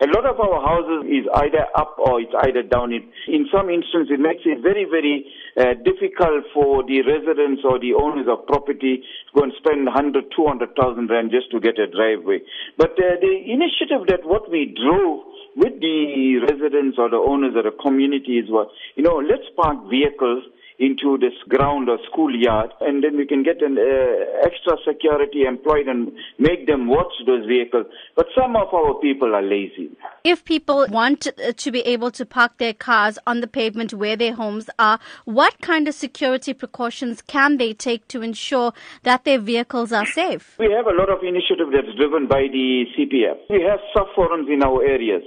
A lot of our houses is either up or it's either down. In, in some instances, it makes it very, very uh, difficult for the residents or the owners of property to go and spend 100, 200,000 rand just to get a driveway. But uh, the initiative that what we drove with the residents or the owners of the communities was, you know, let's park vehicles into this ground or schoolyard, and then we can get an uh, extra security employed and make them watch those vehicles. But some of our people are lazy. If people want to be able to park their cars on the pavement where their homes are, what kind of security precautions can they take to ensure that their vehicles are safe? We have a lot of initiative that's driven by the CPF. We have sub forums in our areas.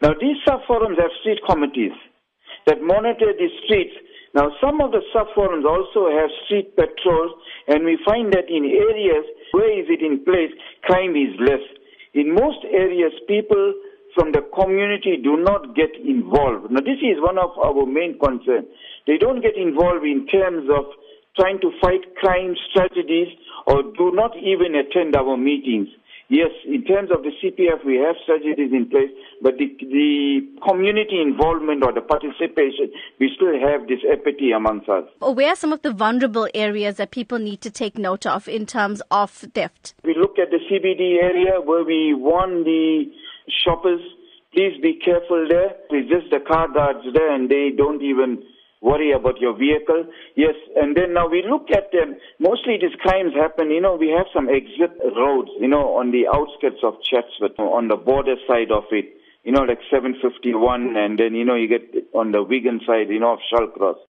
Now, these sub forums have street committees that monitor the streets now, some of the sub-forums also have street patrols, and we find that in areas where is it in place, crime is less. In most areas, people from the community do not get involved. Now, this is one of our main concerns. They don't get involved in terms of trying to fight crime strategies or do not even attend our meetings. Yes, in terms of the CPF, we have strategies in place, but the, the community involvement or the participation, we still have this apathy amongst us. Where are some of the vulnerable areas that people need to take note of in terms of theft? We look at the CBD area where we warn the shoppers, please be careful there. It's just the car guards there and they don't even worry about your vehicle. Yes, and then now we look at them. Mostly these crimes happen, you know, we have some exit roads, you know, on the outskirts of Chatsworth, on the border side of it, you know, like 751, and then, you know, you get on the Wigan side, you know, of Shallcross.